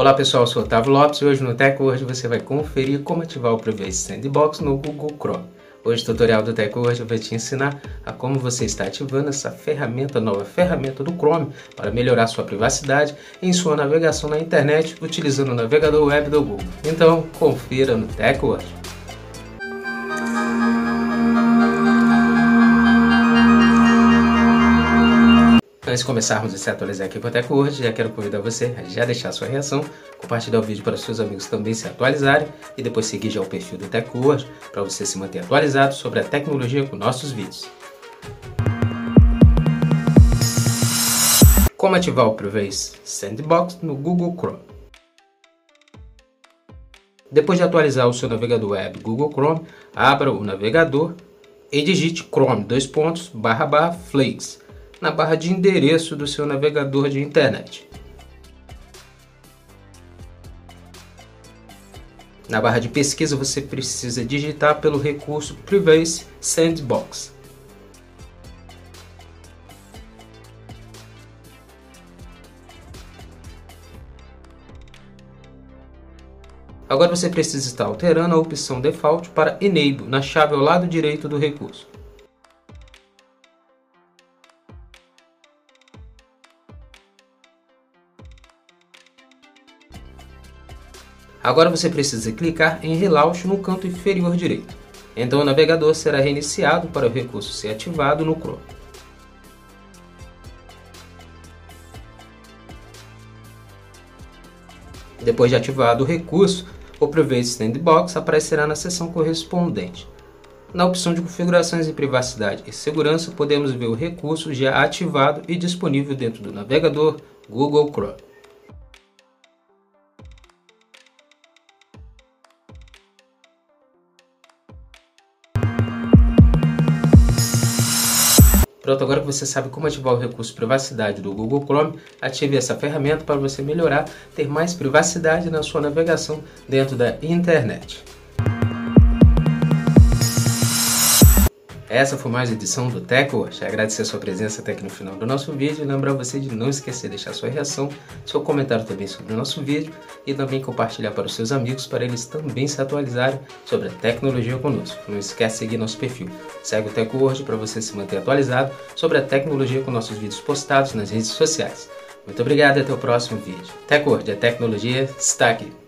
Olá pessoal, eu sou Otávio Lopes e hoje no TechWord você vai conferir como ativar o Privacy Sandbox no Google Chrome. Hoje o tutorial do TechWord vai te ensinar a como você está ativando essa ferramenta, nova ferramenta do Chrome para melhorar sua privacidade em sua navegação na internet utilizando o navegador web do Google. Então confira no TechWord. Antes de começarmos a se atualizar aqui para o já quero convidar você a já deixar sua reação, compartilhar o vídeo para seus amigos também se atualizarem e depois seguir já o perfil do TechWord para você se manter atualizado sobre a tecnologia com nossos vídeos. Como ativar o Privacy Sandbox no Google Chrome. Depois de atualizar o seu navegador web Google Chrome, abra o navegador e digite chrome dois pontos barra barra flakes na barra de endereço do seu navegador de internet. Na barra de pesquisa você precisa digitar pelo recurso Privacy Sandbox. Agora você precisa estar alterando a opção Default para Enable na chave ao lado direito do recurso. Agora você precisa clicar em Relaunch no canto inferior direito. Então o navegador será reiniciado para o recurso ser ativado no Chrome. Depois de ativado o recurso, o Private Sandbox aparecerá na seção correspondente. Na opção de configurações em privacidade e segurança, podemos ver o recurso já ativado e disponível dentro do navegador Google Chrome. Pronto, agora que você sabe como ativar o recurso privacidade do Google Chrome, ative essa ferramenta para você melhorar, ter mais privacidade na sua navegação dentro da internet. Essa foi mais uma edição do TechWatch. Agradecer a sua presença até aqui no final do nosso vídeo e lembrar você de não esquecer de deixar sua reação, seu comentário também sobre o nosso vídeo e também compartilhar para os seus amigos para eles também se atualizarem sobre a tecnologia conosco. Não esquece de seguir nosso perfil. Segue o TechWord para você se manter atualizado sobre a tecnologia com nossos vídeos postados nas redes sociais. Muito obrigado e até o próximo vídeo. TechWord, a tecnologia está aqui.